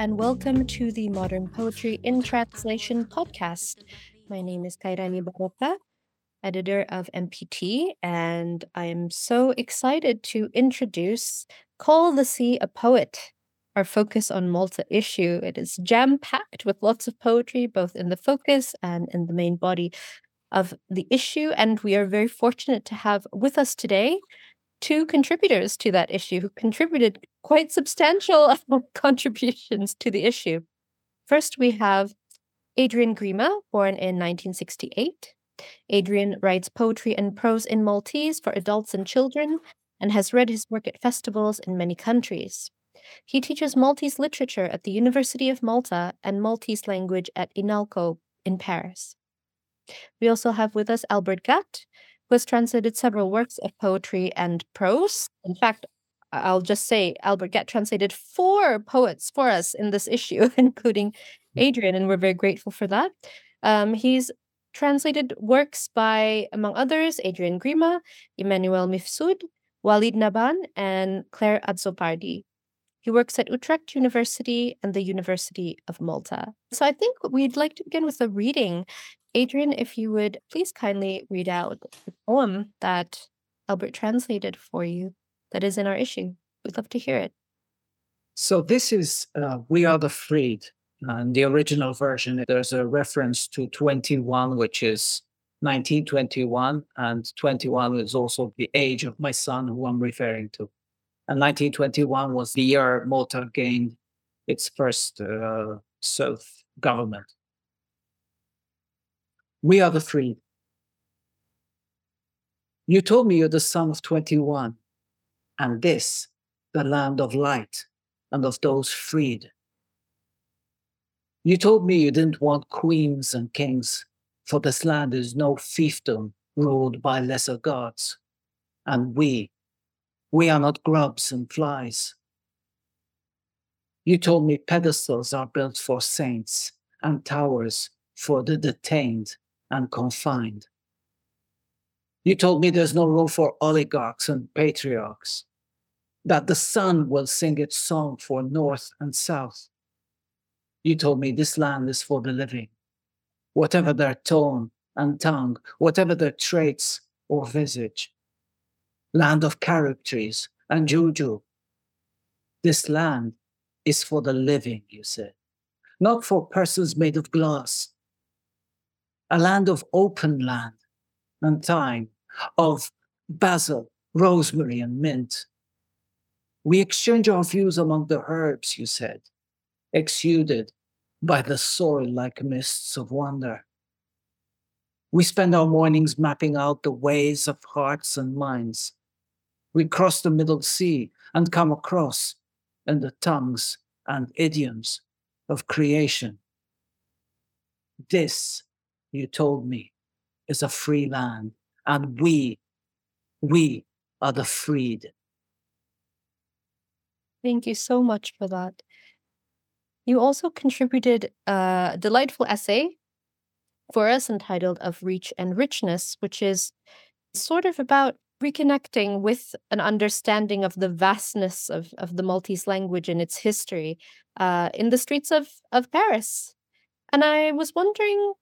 and welcome to the Modern Poetry in Translation podcast. My name is Khairani Barokka, editor of MPT, and I am so excited to introduce Call the Sea a Poet, our Focus on Malta issue. It is jam packed with lots of poetry, both in the focus and in the main body of the issue. And we are very fortunate to have with us today two contributors to that issue who contributed quite substantial contributions to the issue. First, we have Adrian Grima, born in 1968. Adrian writes poetry and prose in Maltese for adults and children and has read his work at festivals in many countries. He teaches Maltese literature at the University of Malta and Maltese language at INALCO in Paris. We also have with us Albert Gatt, who has translated several works of poetry and prose. In fact, I'll just say Albert Gatt translated four poets for us in this issue, including Adrian, and we're very grateful for that. Um, he's translated works by, among others, Adrian Grima, Emmanuel Mifsud, Walid Nabhan, and Claire Azzopardi. He works at Utrecht University and the University of Malta. So I think we'd like to begin with a reading. Adrian, if you would please kindly read out the poem that Albert translated for you that is in our issue. We'd love to hear it. So this is uh, We Are the Freed. And the original version, there's a reference to 21, which is 1921. And 21 is also the age of my son, who I'm referring to. And 1921 was the year Malta gained its first uh, self government. We are the freed. You told me you're the son of 21, and this, the land of light and of those freed. You told me you didn't want queens and kings, for this land is no fiefdom ruled by lesser gods. And we, we are not grubs and flies. You told me pedestals are built for saints and towers for the detained and confined. You told me there's no room for oligarchs and patriarchs, that the sun will sing its song for north and south. You told me this land is for the living, whatever their tone and tongue, whatever their traits or visage. Land of carob trees and juju. This land is for the living, you said, not for persons made of glass a land of open land and thyme, of basil, rosemary, and mint. We exchange our views among the herbs, you said, exuded by the soil like mists of wonder. We spend our mornings mapping out the ways of hearts and minds. We cross the middle sea and come across in the tongues and idioms of creation. This you told me, is a free land, and we, we are the freed. Thank you so much for that. You also contributed a delightful essay for us entitled Of Reach and Richness, which is sort of about reconnecting with an understanding of the vastness of, of the Maltese language and its history uh, in the streets of, of Paris. And I was wondering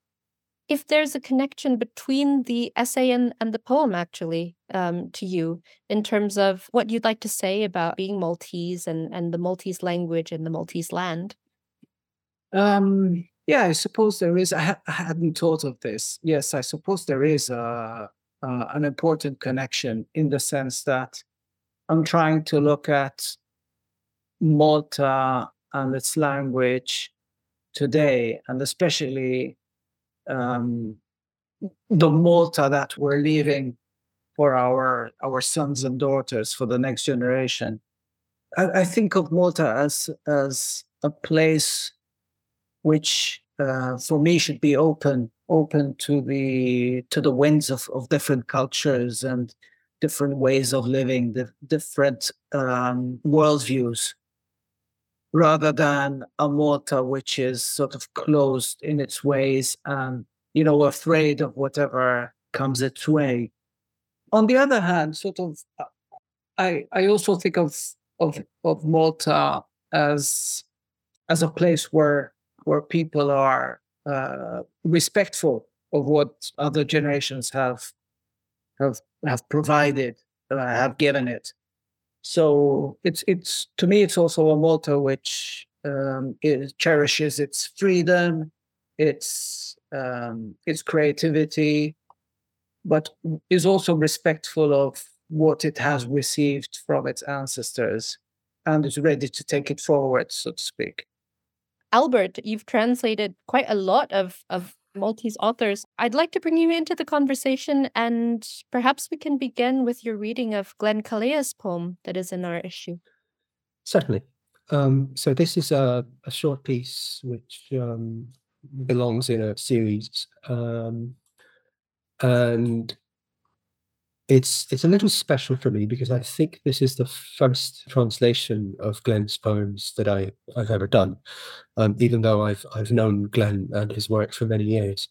if there's a connection between the essay and, and the poem actually um, to you in terms of what you'd like to say about being Maltese and, and the Maltese language and the Maltese land. Um, yeah, I suppose there is. I, ha- I, hadn't thought of this. Yes, I suppose there is a, uh, an important connection in the sense that I'm trying to look at Malta and its language today, and especially um, the Malta that we're leaving for our our sons and daughters for the next generation. I, I think of Malta as as a place which, uh, for me, should be open open to the to the winds of, of different cultures and different ways of living, the different um, worldviews, rather than a Malta which is sort of closed in its ways and, you know, afraid of whatever comes its way. On the other hand, sort of, uh, I, I also think of, of, of Malta as as a place where where people are uh, respectful of what other generations have have have provided, uh, have given it. So it's it's to me it's also a Malta which um, it cherishes its freedom, its um, its creativity, but is also respectful of what it has received from its ancestors and is ready to take it forward, so to speak. Albert, you've translated quite a lot of, of Maltese authors. I'd like to bring you into the conversation, and perhaps we can begin with your reading of Glenn Callea's poem that is in our issue. Certainly. Um, so, this is a, a short piece which um, belongs in a series. Um, and it's it's a little special for me because I think this is the first translation of Glenn's poems that I, I've ever done. Um, even though I've I've known Glenn and his work for many years,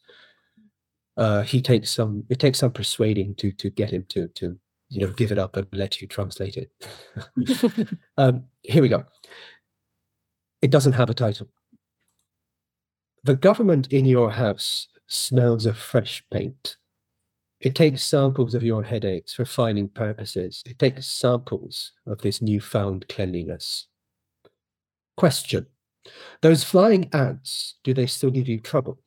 uh, he takes some it takes some persuading to to get him to to you know give it up and let you translate it. um, here we go. It doesn't have a title. The government in your house smells of fresh paint it takes samples of your headaches for finding purposes. It takes samples of this newfound cleanliness. Question Those flying ants, do they still give you trouble?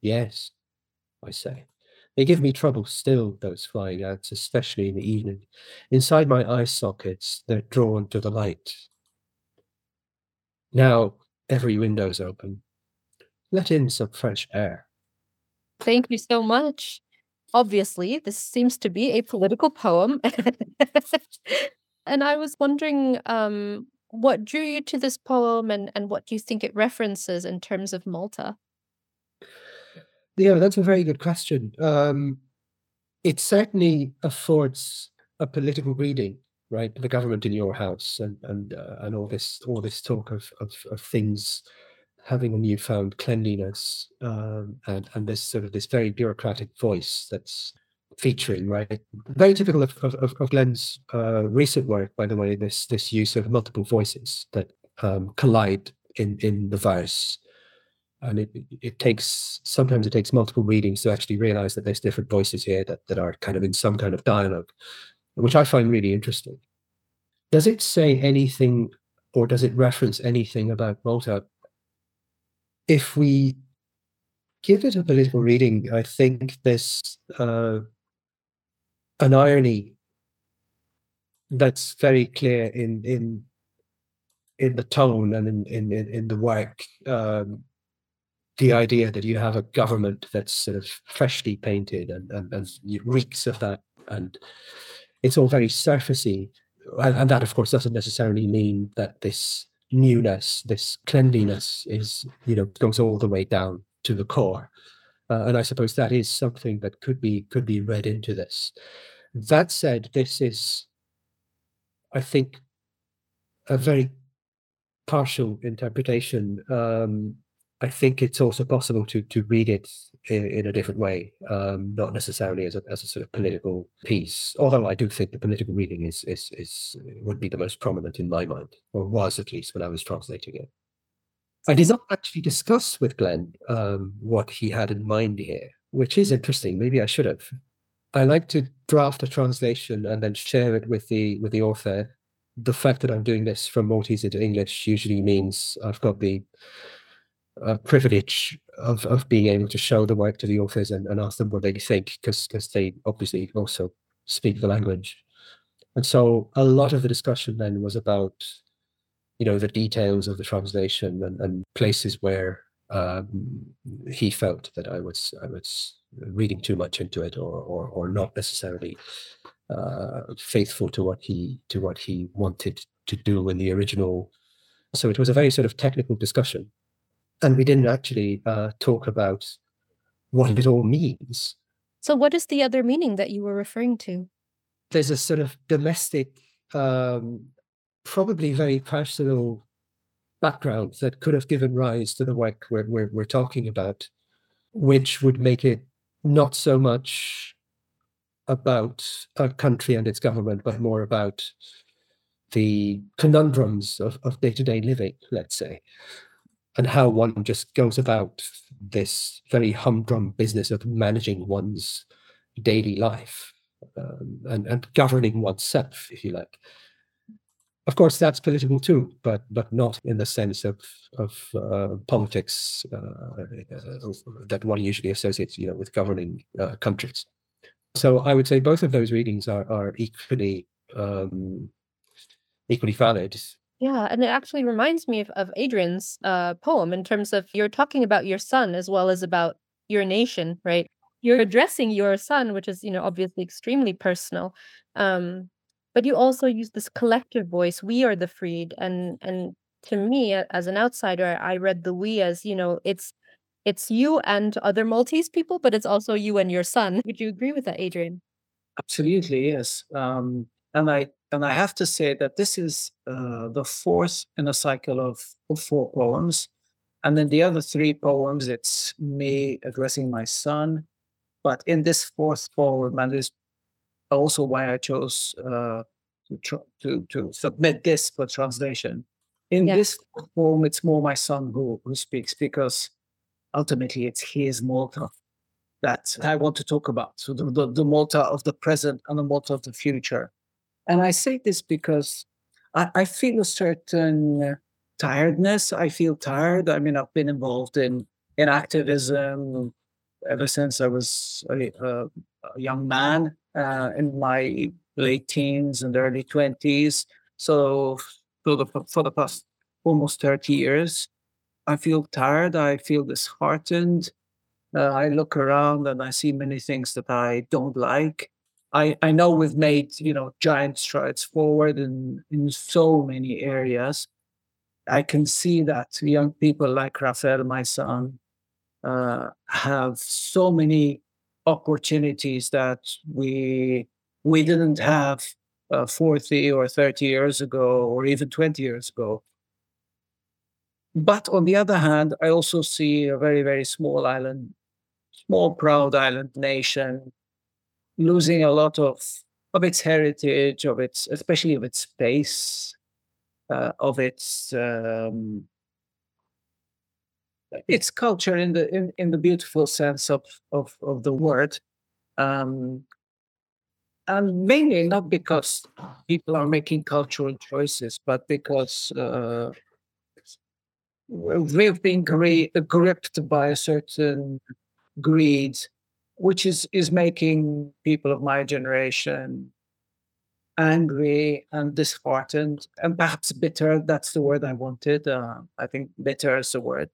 Yes, I say. They give me trouble still, those flying ants, especially in the evening. Inside my eye sockets, they're drawn to the light. Now every window's open. Let in some fresh air. Thank you so much obviously, this seems to be a political poem. and I was wondering um, what drew you to this poem and, and what do you think it references in terms of Malta? Yeah, that's a very good question. Um, it certainly affords a political reading, right? The government in your house and and uh, and all this all this talk of, of, of things having a newfound cleanliness um, and and this sort of this very bureaucratic voice that's featuring right? Very typical of of, of glenn's uh, recent work by the way this this use of multiple voices that um, collide in in the verse and it it takes sometimes it takes multiple readings to actually realize that there's different voices here that that are kind of in some kind of dialogue which i find really interesting. Does it say anything or does it reference anything about malta if we give it a political reading, I think there's uh, an irony that's very clear in in in the tone and in in in, the work. Um, the idea that you have a government that's sort of freshly painted and, and, and reeks of that, and it's all very surfacey, and, and that of course doesn't necessarily mean that this newness, this cleanliness is, you know, goes all the way down to the core. Uh, and I suppose that is something that could be could be read into this. That said, this is, I think, a very partial interpretation. Um, I think it's also possible to to read it in, in a different way, um, not necessarily as a as a sort of political piece. Although I do think the political reading is is is would be the most prominent in my mind, or was at least when I was translating it. I did not actually discuss with Glenn um, what he had in mind here, which is interesting. Maybe I should have. I like to draft a translation and then share it with the with the author. The fact that I'm doing this from Maltese into English usually means I've got the uh, privilege of, of being able to show the work to the authors and, and ask them what they think because because they obviously also speak the language and so a lot of the discussion then was about you know the details of the translation and, and places where um, he felt that I was I was reading too much into it or or, or not necessarily uh, faithful to what he to what he wanted to do in the original. So it was a very sort of technical discussion and we didn't actually uh, talk about what it all means. So, what is the other meaning that you were referring to? There's a sort of domestic, um, probably very personal background that could have given rise to the work we're, we're, we're talking about, which would make it not so much about a country and its government, but more about the conundrums of, of day-to-day living, let's say. And how one just goes about this very humdrum business of managing one's daily life um, and, and governing oneself, if you like. Of course, that's political too, but but not in the sense of of uh, politics uh, that one usually associates, you know, with governing uh, countries. So I would say both of those readings are are equally um, equally valid. Yeah, and it actually reminds me of, of Adrian's uh, poem in terms of you're talking about your son as well as about your nation, right? You're addressing your son, which is, you know, obviously extremely personal. Um, but you also use this collective voice. We are the freed, and and to me, as an outsider, I read the we as you know, it's it's you and other Maltese people, but it's also you and your son. Would you agree with that, Adrian? Absolutely, yes. Um, and I and I have to say that this is uh, the fourth in a cycle of, of four poems. And then the other three poems, it's me addressing my son. But in this fourth poem, and this also why I chose uh, to, tr- to to submit this for translation. In Yeah. this poem, it's more my son who who speaks because ultimately it's his Malta that I want to talk about. So the, the, the Malta of the present and the Malta of the future. And I say this because I, I feel a certain uh, tiredness. I feel tired. I mean, I've been involved in in activism ever since I was a, a, a young man uh, in my late teens and early twenties. So for the for the past almost thirty years, I feel tired. I feel disheartened. Uh, I look around and I see many things that I don't like. I, I know we've made you know giant strides forward in in so many areas. I can see that young people like Rafael, my son, uh, have so many opportunities that we we didn't have uh, 40 or 30 years ago or even 20 years ago. But on the other hand, I also see a very, very small island, small, proud island nation losing a lot of of its heritage, of its especially of its space, uh, of its um, its culture in the in, in the beautiful sense of of, of the word. Um, and mainly not because people are making cultural choices, but because uh, we've been gri- gripped by a certain greed, which is is making people of my generation angry and disheartened and perhaps bitter. That's the word I wanted. Uh, I think bitter is the word.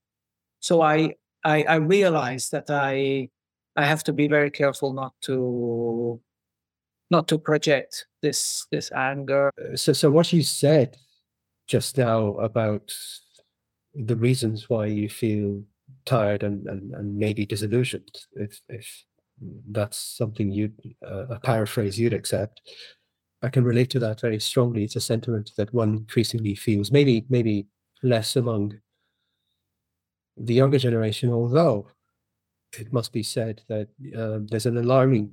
So I I, I realized that I I have to be very careful not to not to project this this anger. So, so what you said just now about the reasons why you feel tired and, and, and maybe disillusioned, if, if that's something you, uh, a paraphrase you'd accept, I can relate to that very strongly. It's a sentiment that one increasingly feels, maybe, maybe less among the younger generation, although it must be said that uh, there's an alarming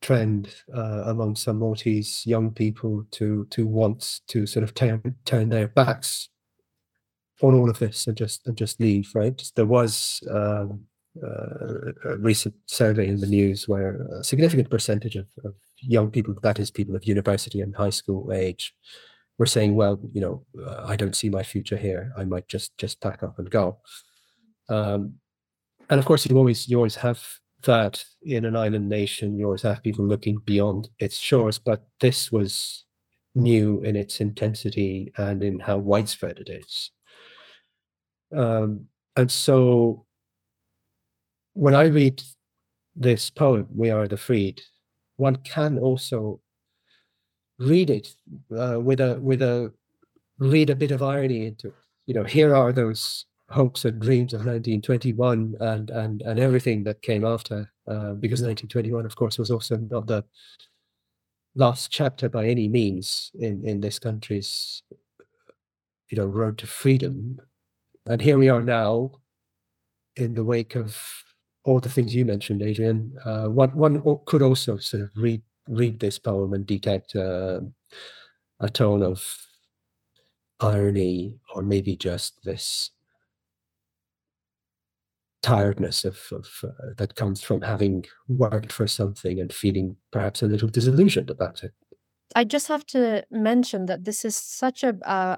trend uh, among some Maltese young people to to want to sort of turn turn their backs on all of this and just and just leave. Right? There was um, a recent survey in the news where a significant percentage of, of young people, that is, people of university and high school age, were saying, "Well, you know, uh, I don't see my future here. I might just just pack up and go." Um, and of course, you always you always have that in an island nation. You always have people looking beyond its shores, but this was new in its intensity and in how widespread it is. Um, and so, when I read this poem, "We Are the Freed," one can also read it uh, with a with a read a bit of irony into it. You know, here are those hopes and dreams of 1921 and and and everything that came after uh, because 1921 of course was also not the last chapter by any means in in this country's you know road to freedom and here we are now in the wake of all the things you mentioned adrian uh, one one could also sort of read read this poem and detect uh, a tone of irony or maybe just this tiredness of, of uh, that comes from having worked for something and feeling perhaps a little disillusioned about it. I just have to mention that this is such a uh,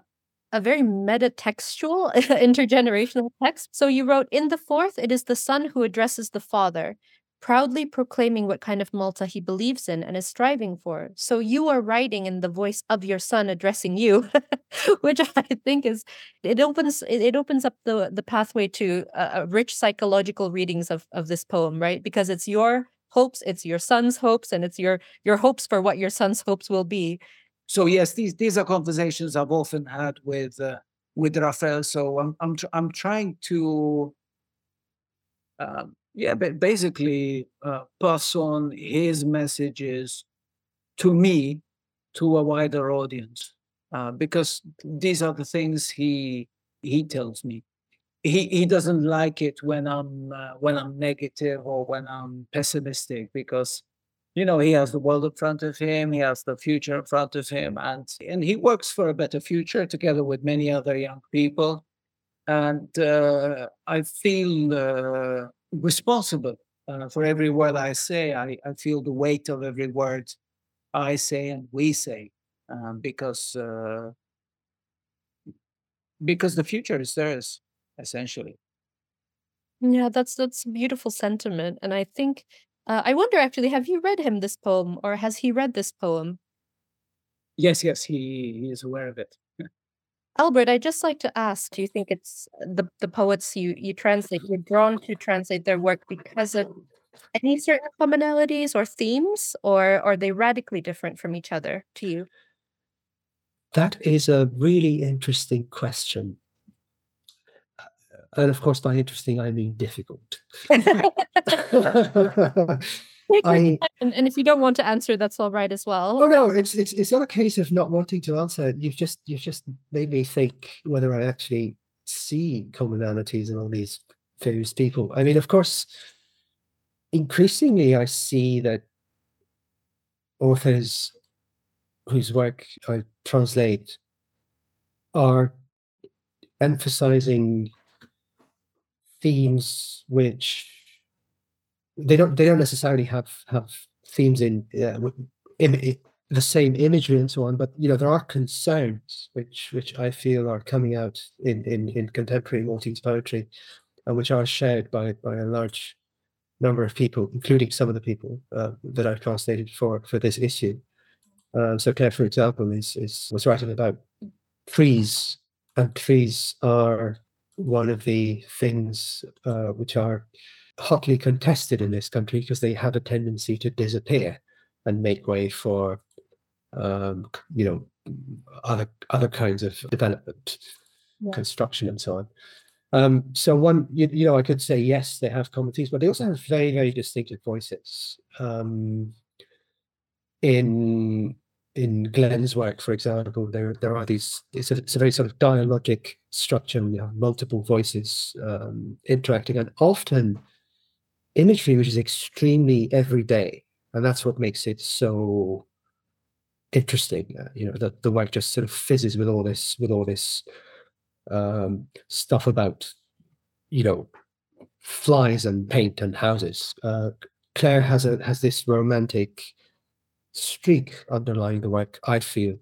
a very metatextual intergenerational text. So you wrote in the fourth, it is the son who addresses the father proudly proclaiming what kind of Malta he believes in and is striving for. So you are writing in the voice of your son addressing you, which I think is it opens it opens up the the pathway to a, rich psychological readings of of this poem, right? Because it's your hopes, it's your son's hopes, and it's your your hopes for what your son's hopes will be. So yes, these these are conversations I've often had with uh, with Raphael. So I'm I'm tr- I'm trying to um, yeah, but basically uh, pass on his messages to me, to a wider audience, uh, because these are the things he he tells me. He he doesn't like it when I'm uh, when I'm negative or when I'm pessimistic because you know he has the world in front of him, he has the future in front of him, and and he works for a better future together with many other young people, and uh, I feel uh, responsible uh, for every word I say. I, I feel the weight of every word I say and we say um, because uh, because the future is theirs essentially. Yeah, that's that's a beautiful sentiment, and I think uh, I wonder actually, have you read him this poem, or has he read this poem? Yes, yes, he, he is aware of it. Albert, I'd just like to ask, do you think it's the the poets you you translate, you're drawn to translate their work because of any certain commonalities or themes, or are they radically different from each other to you? That is a really interesting question. And of course, by interesting, I mean difficult. I and, and if you don't want to answer, that's all right as well. Oh no, it's it's it's not a case of not wanting to answer. You've just you've just made me think whether I actually see commonalities in all these various people. I mean, of course, increasingly I see that authors whose work I translate are emphasizing themes which they don't they don't necessarily have have themes in, uh, the same imagery and so on, but you know there are concerns which which I feel are coming out in in, in contemporary Maltese poetry, and which are shared by by a large number of people, including some of the people uh, that I've translated for for this issue. Um, so Claire, for example, is is was writing about trees, and trees are one of the things uh, which are hotly contested in this country because they have a tendency to disappear and make way for, um, you know, other other kinds of development, yeah. construction, and so on. Um, so one, you, you, know, I could say yes, they have communities, but they also have very, very distinctive voices. Um, in in Glenn's work, for example, there there are these. It's a, it's a very sort of dialogic structure. We have multiple voices um, interacting, and often imagery which is extremely everyday, and that's what makes it so interesting. Uh, you know, that the work just sort of fizzes with all this with all this um, stuff about you know flies and paint and houses. Uh, Claire has a has this romantic streak underlying the work. I feel,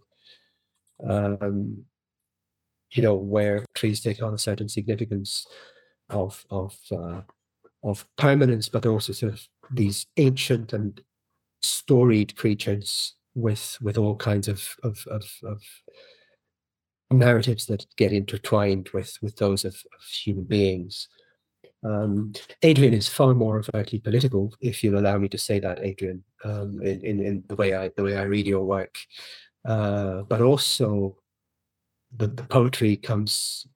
um, you know, where trees take on a certain significance of of uh, of permanence, but also sort of these ancient and storied creatures with with all kinds of of, of, of narratives that get intertwined with with those of, of human beings. Um, Adrian is far more overtly political, if you'll allow me to say that, Adrian, um, in, in, in the way I the way I read your work. Uh, but also, the, the poetry comes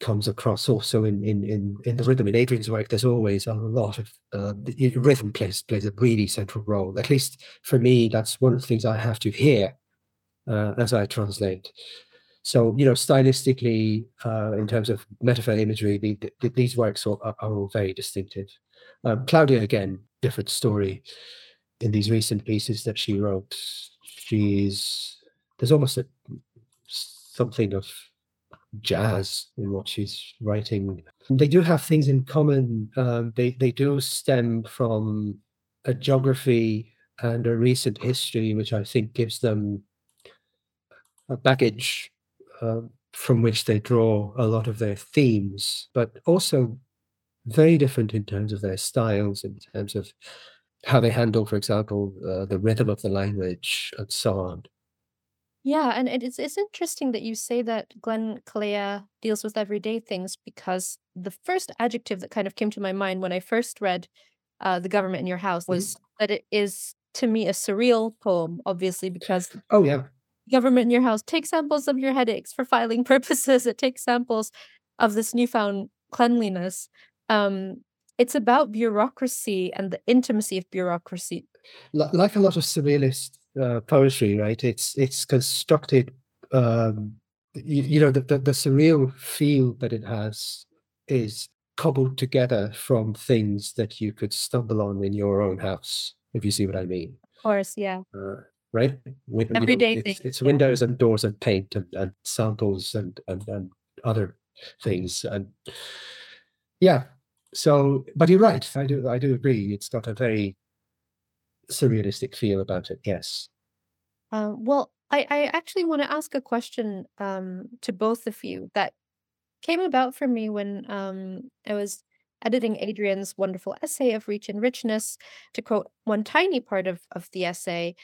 comes across also in in in, in the rhythm in Adrian's work. There's always a lot of uh, rhythm plays plays a really central role. At least for me, that's one of the things I have to hear uh, as I translate. So you know, stylistically, uh, in terms of metaphor imagery, the, the, these works are, are, all very distinctive. Um, Claudia, again, different story. In these recent pieces that she wrote, she's there's almost a, something of jazz in what she's writing. They do have things in common. Um, they they do stem from a geography and a recent history, which I think gives them a baggage uh, from which they draw a lot of their themes, but also very different in terms of their styles, in terms of how they handle, for example, uh, the rhythm of the language and so on. Yeah, and it's it's interesting that you say that Glenn Callea deals with everyday things because the first adjective that kind of came to my mind when I first read uh, The Government in Your House Mhm. was that it is to me a surreal poem, obviously, because Oh yeah, government in your house take samples of your headaches for filing purposes. It takes samples of this newfound cleanliness. Um, it's about bureaucracy and the intimacy of bureaucracy. Li- like a lot of surrealist uh, poetry, right? It's it's constructed. Um, you, you know, the, the the surreal feel that it has is cobbled together from things that you could stumble on in your own house, if you see what I mean. Of course, yeah. Uh, right? Win- you know, Everyday it's, things, it's yeah. windows and doors and paint and, and samples and, and and other things and yeah. So, but you're right. I do I do agree. It's got a very surrealistic feel about it. Yes. Um, well, I, I actually want to ask a question um, to both of you that came about for me when um, I was editing Adrian's wonderful essay of Reach and Richness. To quote one tiny part of, of the essay,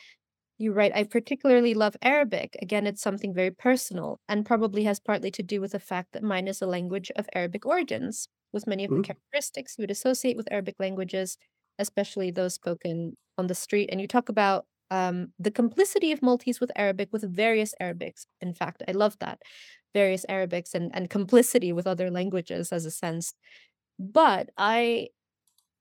you write, I particularly love Arabic. Again, it's something very personal and probably has partly to do with the fact that mine is a language of Arabic origins, with many of the Mm. characteristics you would associate with Arabic languages, especially those spoken on the street. And you talk about um, the complicity of Maltese with Arabic, with various Arabics. In fact, I love that various Arabics and, and complicity with other languages as a sense. But I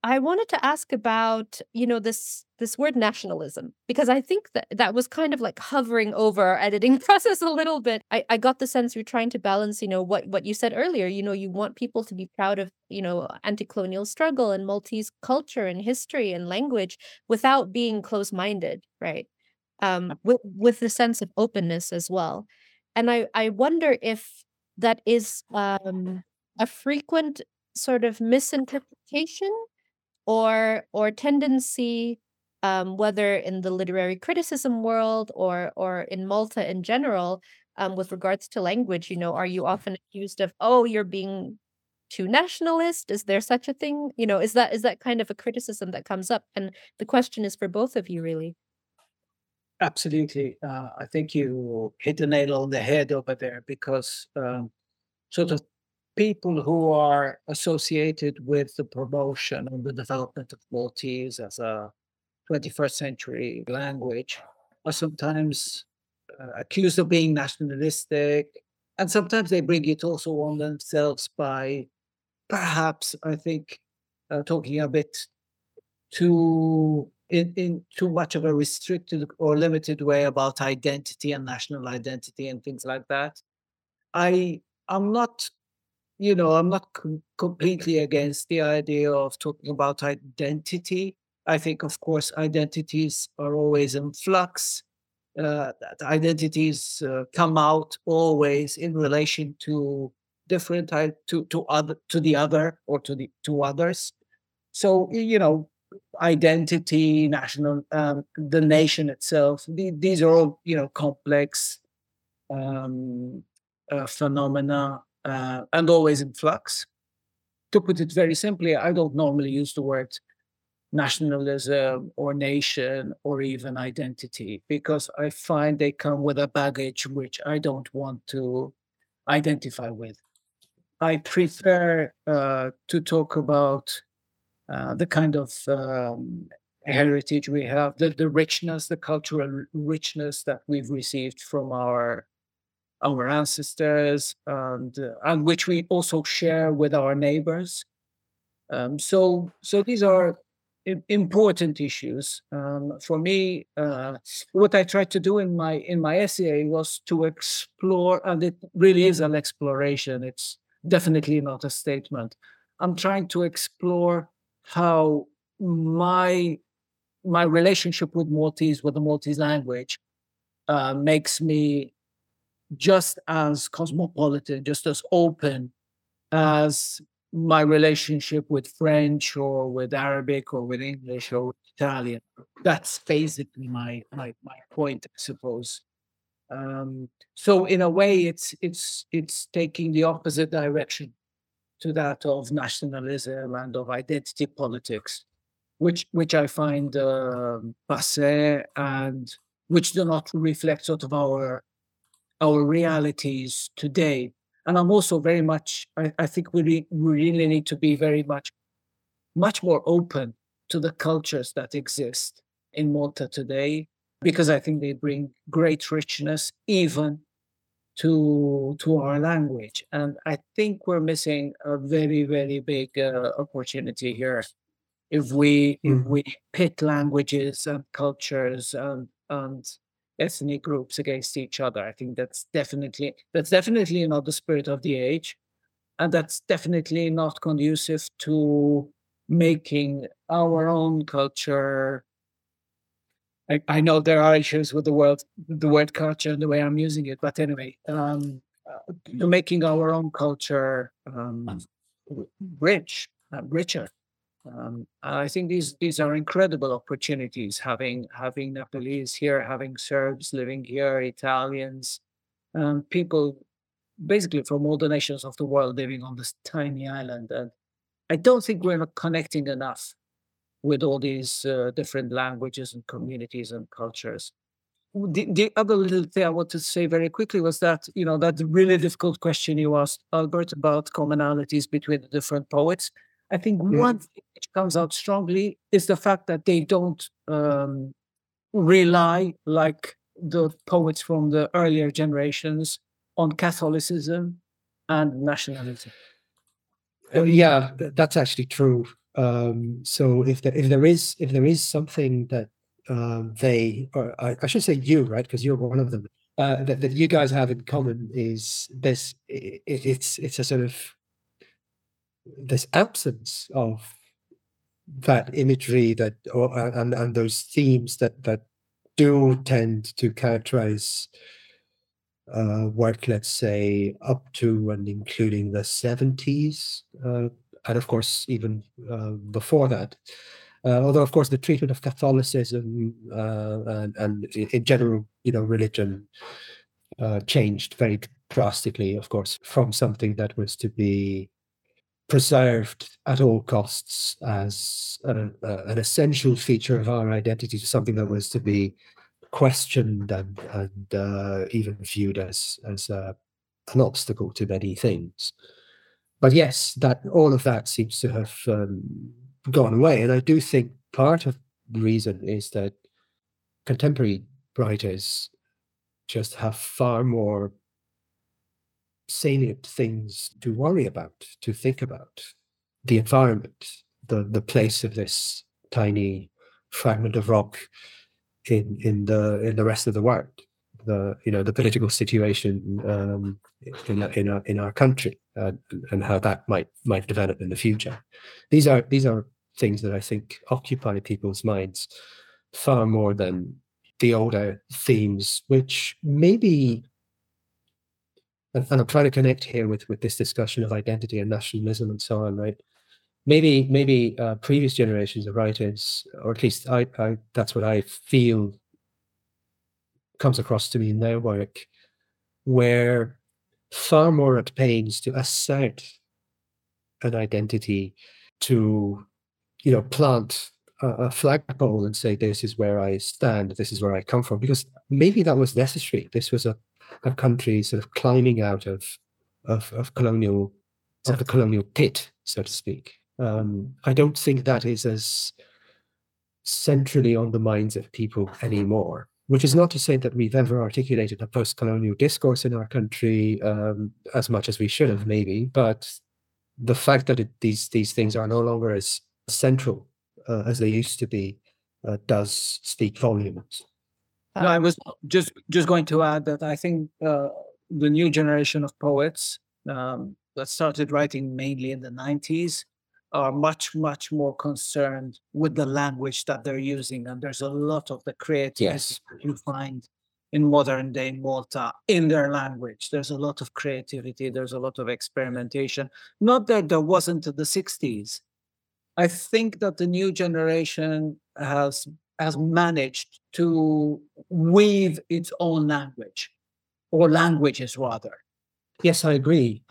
I wanted to ask about, you know, this this word nationalism because I think that that was kind of like hovering over our editing process a little bit. I, I got the sense you're trying to balance, you know, what what you said earlier. You know, you want people to be proud of, you know, anti-colonial struggle and Maltese culture and history and language without being close-minded, right? Um, with with the sense of openness as well. And I I wonder if that is um a frequent sort of misinterpretation or or tendency um, whether in the literary criticism world or or in Malta in general um, with regards to language you know are you often accused of oh you're being too nationalist? Is there such a thing? You know is that is that kind of a criticism that comes up? And the question is for both of you really. Absolutely. Uh, I think you hit the nail on the head over there because um, sort of people who are associated with the promotion and the development of Maltese as a 21st century language are sometimes uh, accused of being nationalistic. And sometimes they bring it also on themselves by perhaps, I think, uh, talking a bit too in, in too much of a restricted or limited way about identity and national identity and things like that. I I'm not, you know, I'm not com- completely against the idea of talking about identity. I think, of course, identities are always in flux. Uh, that identities uh, come out always in relation to different to to other to the other or to the to others. So you know, identity, national, um, the nation itself. The, these are all you know complex um, uh, phenomena uh, and always in flux. To put it very simply, I don't normally use the word nationalism or nation or even identity because I find they come with a baggage which I don't want to identify with. I prefer uh, to talk about uh, the kind of um, heritage we have, the, the richness, the cultural richness that we've received from our our ancestors, and uh, and which we also share with our neighbors. Um, so so these are important issues um, for me. Uh, what I tried to do in my in my essay was to explore, and it really is an exploration. It's definitely not a statement. I'm trying to explore how my my relationship with Maltese, with the Maltese language, uh, makes me just as cosmopolitan, just as open as my relationship with French or with Arabic or with English or with Italian. That's basically my my my point, I suppose. Um, so in a way, it's it's it's taking the opposite direction to that of nationalism and of identity politics, which which I find uh, passe and which do not reflect sort of our our realities today. And I'm also very much, I, I think we, re- we really need to be very much, much more open to the cultures that exist in Malta today, because I think they bring great richness even to to our language. And I think we're missing a very, very big uh, opportunity here if we if Mhm. we pit languages and cultures and and ethnic groups against each other. I think that's definitely that's definitely not the spirit of the age, and that's definitely not conducive to making our own culture. I, I know there are issues with the word the word culture and the way I'm using it, but anyway, um, uh, making our own culture um, rich, uh, richer. Um, and I think these these are incredible opportunities having having Nepalese here, having Serbs living here, Italians, um, people basically from all the nations of the world living on this tiny island. And I don't think we're not connecting enough with all these uh, different languages and communities and cultures. The, the other little thing I wanted to say very quickly was that, you know, that really difficult question you asked, Albert, about commonalities between the different poets. I think Mhm. one thing which comes out strongly is the fact that they don't um, rely, like the poets from the earlier generations, on Catholicism and nationalism. Uh, yeah, th- that's actually true. Um, so if there if there is if there is something that um, they or I, I should say you right because you're one of them uh, that, that you guys have in common is this i i- it's it's a sort of this absence of that imagery that or and and those themes that that do tend to characterize uh, work, let's say, up to and including the 70s, uh, and of course, even uh, before that. Uh, although, of course, the treatment of Catholicism uh, and, and in general, you know, religion uh, changed very drastically, of course, from something that was to be preserved at all costs as an, uh, an essential feature of our identity to something that was to be questioned and and uh, even viewed as as uh, an obstacle to many things. But yes, that all of that seems to have um, gone away, and I do think part of the reason is that contemporary writers just have far more salient things to worry about, to think about. The environment, the the place of this tiny fragment of rock in in the in the rest of the world, the you know the political situation um, in in our, in our country, uh, and how that might might develop in the future. These are these are things that I think occupy people's minds far more than the older themes, which maybe and, and I'm trying to connect here with with this discussion of identity and nationalism and so on, right? Maybe maybe uh, previous generations of writers, or at least I, I that's what I feel comes across to me in their work, were far more at pains to assert an identity, to you know plant a, a flagpole and say this is where I stand, this is where I come from, because maybe that was necessary. This was a, a countries sort of climbing out of of, of colonial of the colonial pit, so to speak. Um, I don't think that is as centrally on the minds of people anymore. Which is not to say that we've ever articulated a post-colonial discourse in our country um, as much as we should have, maybe. But the fact that it, these these things are no longer as central uh, as they used to be uh, does speak volumes. No, I was just just going to add that I think uh, the new generation of poets um, that started writing mainly in the '90s are much much more concerned with the language that they're using, and there's a lot of the creativity Yes. you find in modern day Malta in their language. There's a lot of creativity, there's a lot of experimentation. Not that there wasn't in the 60s. I think that the new generation has has managed to weave its own language, or languages rather. Yes, I agree.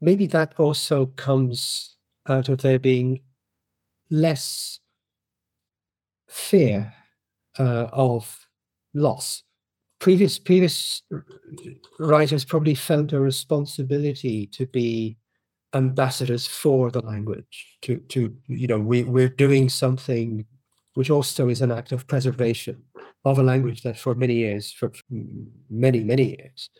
Maybe that also comes out of there being less fear uh, of loss. Previous previous writers probably felt a responsibility to be ambassadors for the language. To to you know we we're doing something which also is an act of preservation of a language that for many years, for many many years,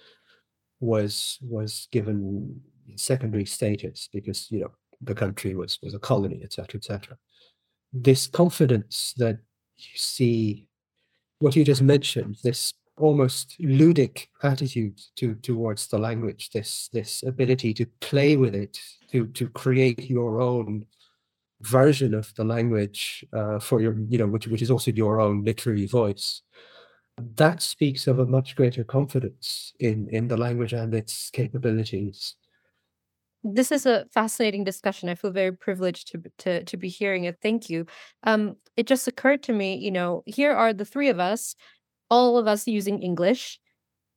was was given secondary status because you know the country was was a colony, etc., etc. This confidence that you see, what you just mentioned, this almost ludic attitude to towards the language, this this ability to play with it, to to create your own version of the language uh, for your, you know, which which is also your own literary voice. That speaks of a much greater confidence in in the language and its capabilities this is a fascinating discussion. I feel very privileged to to to be hearing it. Thank you. Um, it just occurred to me, you know, here are the three of us, all of us using English,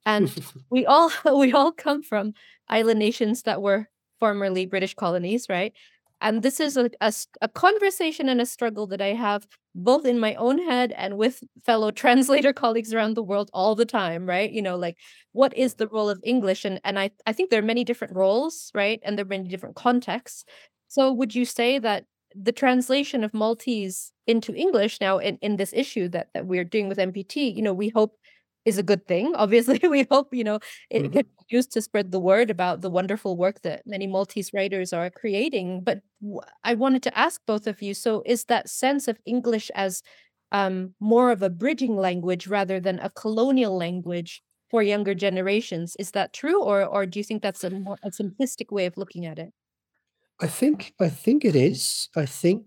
and we all we all come from island nations that were formerly British colonies, right? And this is a, a, a conversation and a struggle that I have both in my own head and with fellow translator colleagues around the world all the time, right? You know, like what is the role of English? And and I, I think there are many different roles, right? And there are many different contexts. So would you say that the translation of Maltese into English now in, in this issue that, that we're doing with MPT, you know, we hope is a good thing. Obviously, we hope you know it mm-hmm. be used to spread the word about the wonderful work that many Maltese writers are creating. But I wanted to ask both of you: so is that sense of English as um, more of a bridging language rather than a colonial language for younger generations? Is that true, or or do you think that's a more a simplistic way of looking at it? I think I think it is. I think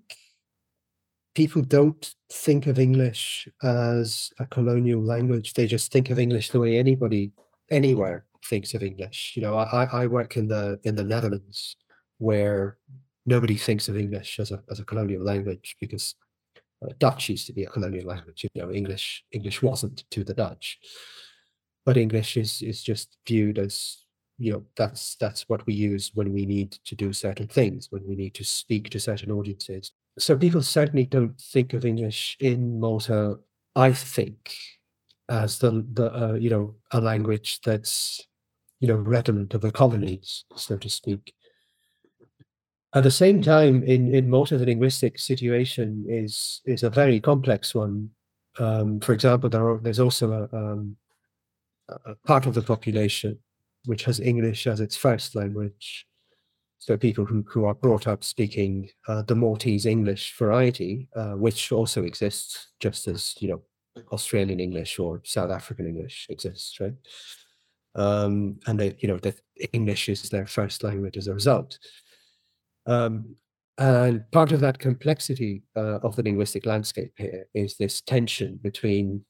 people don't think of English as a colonial language. They just think of English the way anybody anywhere thinks of English. You know, I, I work in the in the Netherlands where nobody thinks of English as a as a colonial language because uh, Dutch used to be a colonial language. You know, English English wasn't to the Dutch, but English is is just viewed as you know that's that's what we use when we need to do certain things when we need to speak to certain audiences so people certainly don't think of English in Malta, I think, as the the uh, you know a language that's you know redolent of the colonies, so to speak. At the same time, in in Malta, the linguistic situation is is a very complex one. Um, for example, there are, there's also a, um, a part of the population which has English as its first language, so people who, who are brought up speaking uh, the Maltese English variety, uh, which also exists just as, you know, Australian English or South African English exists, right? Um, and they, you know, that English is their first language as a result. Um, and part of that complexity uh, of the linguistic landscape here is this tension between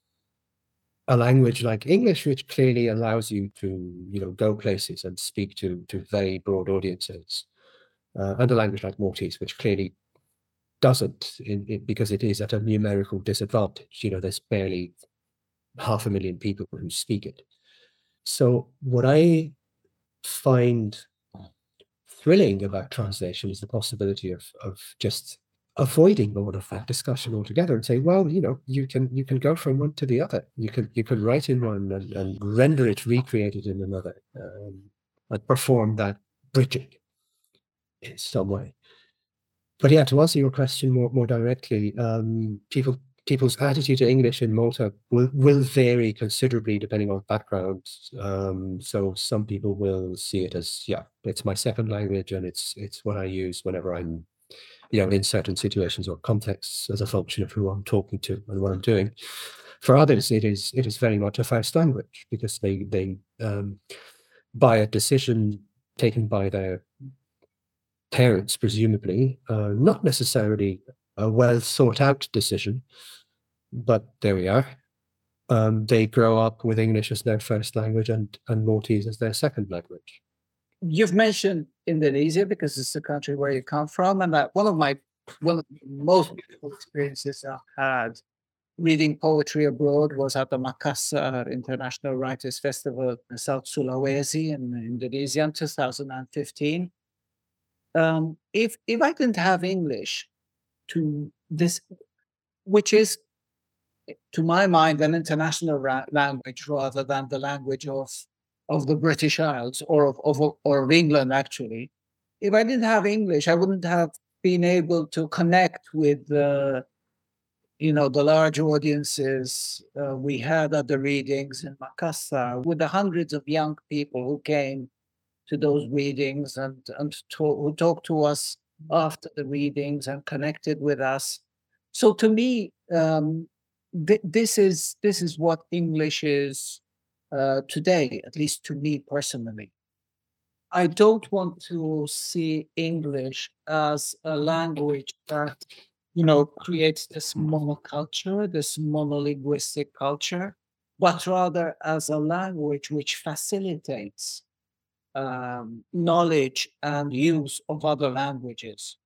a language like English, which clearly allows you to, you know, go places and speak to to very broad audiences, uh, and a language like Maltese, which clearly doesn't, in, in, because it is at a numerical disadvantage. You know, there's barely half a million people who speak it. So what I find thrilling about translation is the possibility of of just avoiding all of that discussion altogether and say, well, you know, you can you can go from one to the other. You can you can write in one and, and render it, recreate it in another, um, and perform that bridging in some way. But yeah, to answer your question more more directly, um, people people's attitude to English in Malta will, will vary considerably depending on background. Um, so some people will see it as, yeah, it's my second language and it's it's what I use whenever I'm you know, in certain situations or contexts as a function of who I'm talking to and what I'm doing. For others, it is it is very much a first language because they they um, by a decision taken by their parents, presumably, uh, not necessarily a well thought out decision, but there we are. um, they grow up with English as their first language and, and Maltese as their second language. You've mentioned Indonesia because it's the country where you come from, and that one of my one of the most beautiful experiences I had reading poetry abroad was at the Makassar International Writers Festival in South Sulawesi in Indonesia in 2015. Um, if if I didn't have English to this, which is to my mind an international ra- language rather than the language of of the British Isles or of, of or of England actually. If I didn't have English, I wouldn't have been able to connect with the you know the large audiences uh, we had at the readings in Makassar with the hundreds of young people who came to those readings and and to, who talked to us after the readings and connected with us. So to me, um, th- this is this is what English is uh, today, at least to me personally. I don't want to see English as a language that you know creates this monoculture, this monolinguistic culture, but rather as a language which facilitates um, knowledge and use of other languages.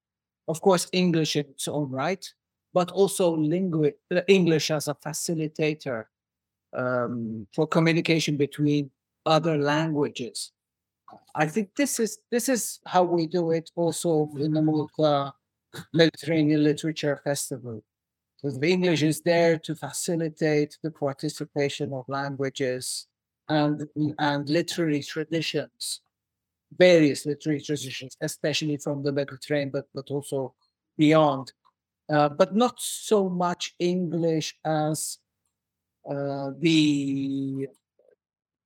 Of course, English in its own right, but also lingu- uh, English as a facilitator um, for communication between other languages. I think this is this is how we do it also in the Malta Mediterranean Literature Festival. Because English is there to facilitate the participation of languages and and literary traditions, various literary traditions, especially from the Mediterranean, but but also beyond. Uh, but not so much English as the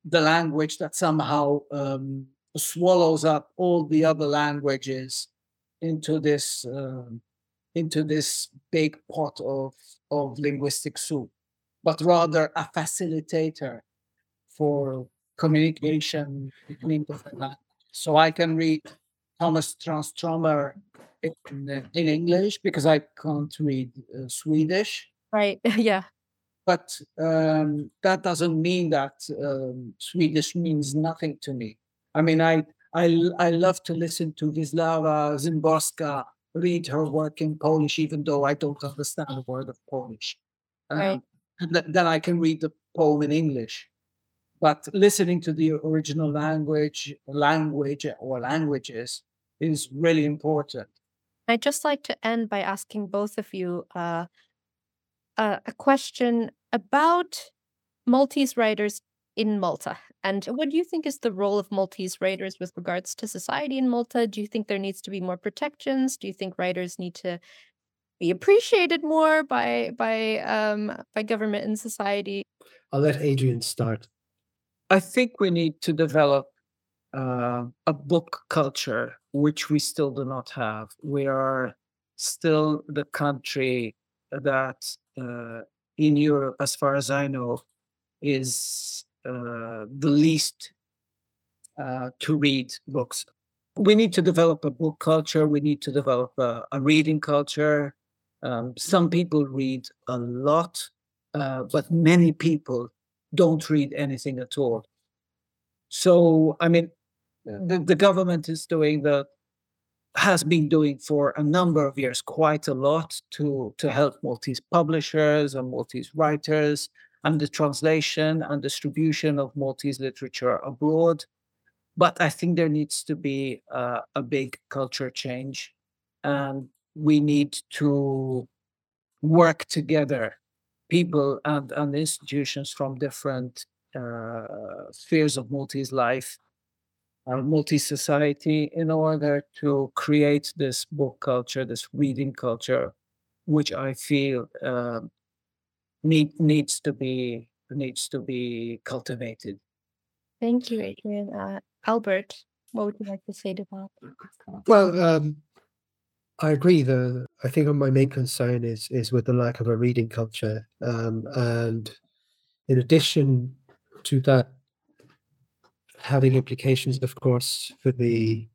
the language that somehow um, swallows up all the other languages into this uh, into this big pot of of linguistic soup, but rather a facilitator for communication between different languages. So I can read Tomas Tranströmer in, in English because I can't read uh, Swedish. Right. yeah. But um, that doesn't mean that um, Swedish means nothing to me. I mean, I, I, I love to listen to Wisława Szymborska read her work in Polish, even though I don't understand a word of Polish. Um, Right. th- then I can read the poem in English. But listening to the original language, language or languages is really important. I'd just like to end by asking both of you uh, uh, a question about Maltese writers in Malta. And what do you think is the role of Maltese writers with regards to society in Malta? Do you think there needs to be more protections? Do you think writers need to be appreciated more by by um, by government and society? I'll let Adrian start. I think we need to develop uh, a book culture, which we still do not have. We are still the country that in Europe, as far as I know, is uh, the least uh, to read books. We need to develop a book culture. We need to develop a, a reading culture. Um, some people read a lot, uh, but many people don't read anything at all. So, I mean, the, the government is doing the has been doing for a number of years quite a lot to to help Maltese publishers and Maltese writers and the translation and distribution of Maltese literature abroad. But I think there needs to be uh, a big culture change, and we need to work together, people and, and institutions from different uh, spheres of Maltese life, uh, Maltese society, in order to create this book culture, this reading culture, which I feel uh, need, needs to be needs to be cultivated. Thank you, Adrian. Uh, Albert, what would you like to say to that? Well, um, I agree. The I think my main concern is is with the lack of a reading culture, um, and in addition to that, having implications, of course, for the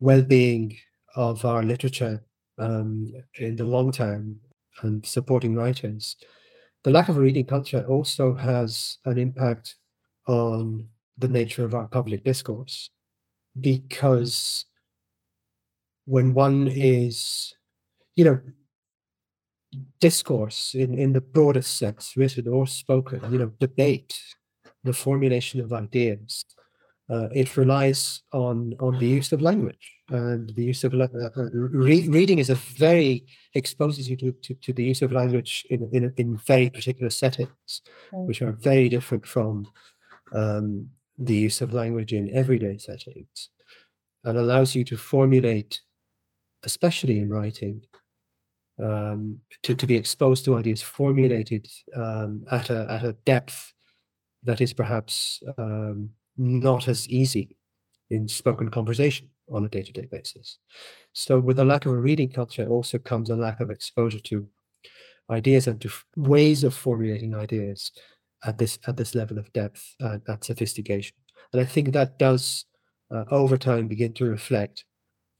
well-being of our literature um, in the long term and supporting writers. the lack of a reading culture also has an impact on the nature of our public discourse because when one is, you know, discourse in, in the broadest sense, written or spoken, you know, debate, the formulation of ideas, uh, it relies on on the use of language. And the use of uh, uh, re- reading is a very exposes you to, to, to, the use of language in in, in very particular settings, which are very different from um, the use of language in everyday settings, and allows you to formulate, especially in writing, um, to, to be exposed to ideas formulated um, at a at a depth that is perhaps um, not as easy in spoken conversation on a day-to-day basis. So with a lack of a reading culture also comes a lack of exposure to ideas and to ways of formulating ideas at this at this level of depth and sophistication. And I think that does uh, over time begin to reflect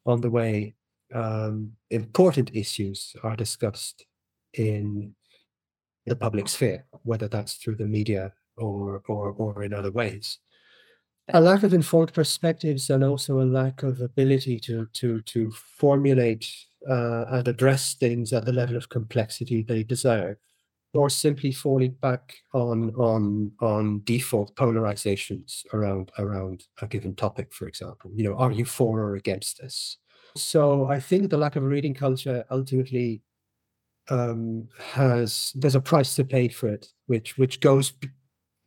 on the way um, important issues are discussed in the public sphere, whether that's through the media or or or in other ways. A lack of informed perspectives and also a lack of ability to to to formulate uh, and address things at the level of complexity they deserve or simply falling back on on on default polarizations around around a given topic for example. You know are you for or against this? So i think the lack of a reading culture ultimately um, has there's a price to pay for it which which goes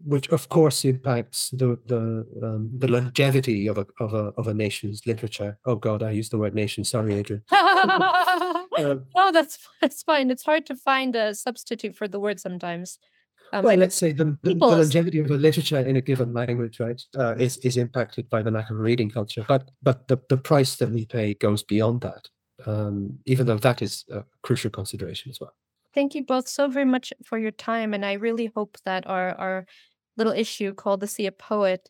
which of course impacts the the um, the longevity of a of a of a nation's literature. Oh God, I used the word nation. Sorry, Adrian. um, oh, that's that's fine. It's hard to find a substitute for the word sometimes. Um, well, let's say the, the, the, longevity of a literature in a given language, right, uh, is is impacted by the lack of reading culture. But but the, the price that we pay goes beyond that. Um, even though that is a crucial consideration as well. Thank you both so very much for your time. And I really hope that our, our little issue called The Sea a Poet,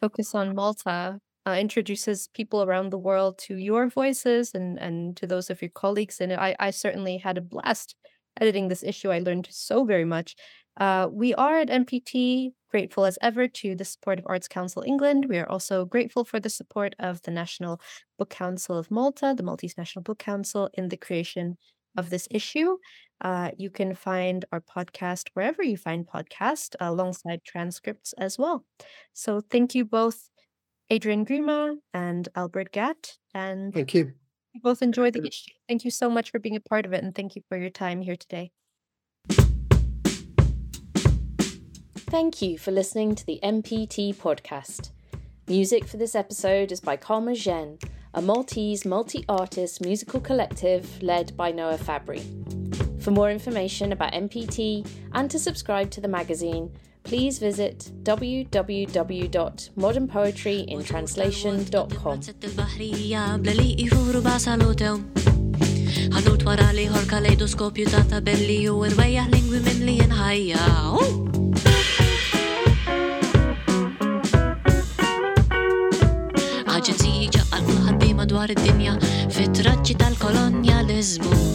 Focus on Malta, uh, introduces people around the world to your voices and, and to those of your colleagues. And I, I certainly had a blast editing this issue. I learned so very much. Uh, we are at MPT grateful as ever to the support of Arts Council England. We are also grateful for the support of the National Book Council of Malta, the Maltese National Book Council, in the creation of this issue. Uh, you can find our podcast wherever you find podcasts alongside transcripts as well. So thank you both, Adrian Grima and Albert Gatt. And thank you. We both enjoyed the issue. Thank you so much for being a part of it. And thank you for your time here today. Thank you for listening to the MPT podcast. Music for this episode is by Karma Jen a Maltese multi artist musical collective led by Noah Fabry. For more information about MPT and to subscribe to the magazine, please visit www.modernpoetryintranslation.com. lingwi madwar id-dinja fit-traċċi tal-kolonjalizmu.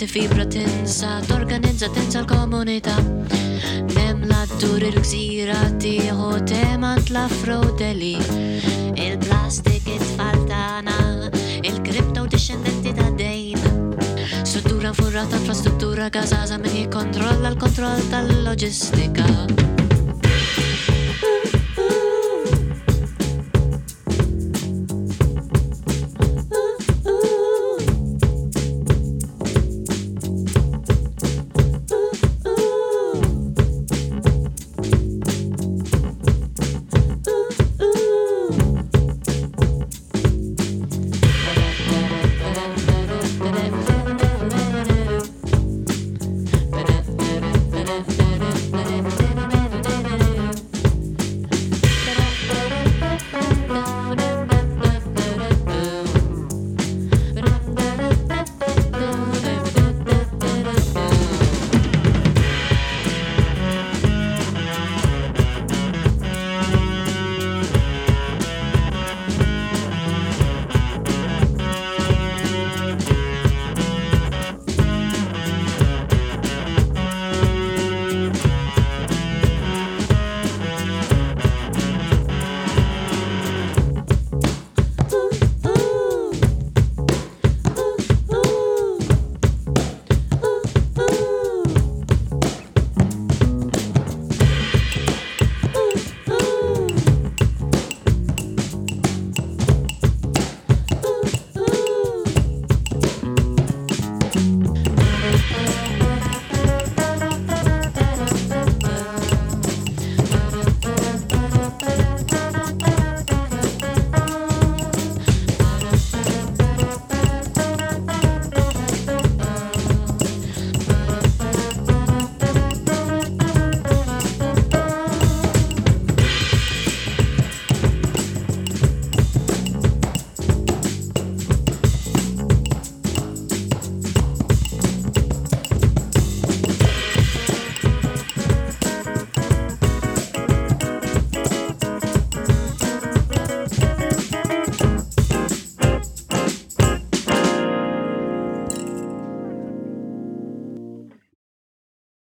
Tintilef fibra tipprova tifibra tinsa, torganizza tinsa l-komunità. Nemla d-dur il-gżira tiħu temant la frodeli. Il-plastik it-faltana, il-kripto discendenti ta' dejn. Struttura furrata infrastruttura gazaza min jikontrolla l-kontroll tal-loġistika.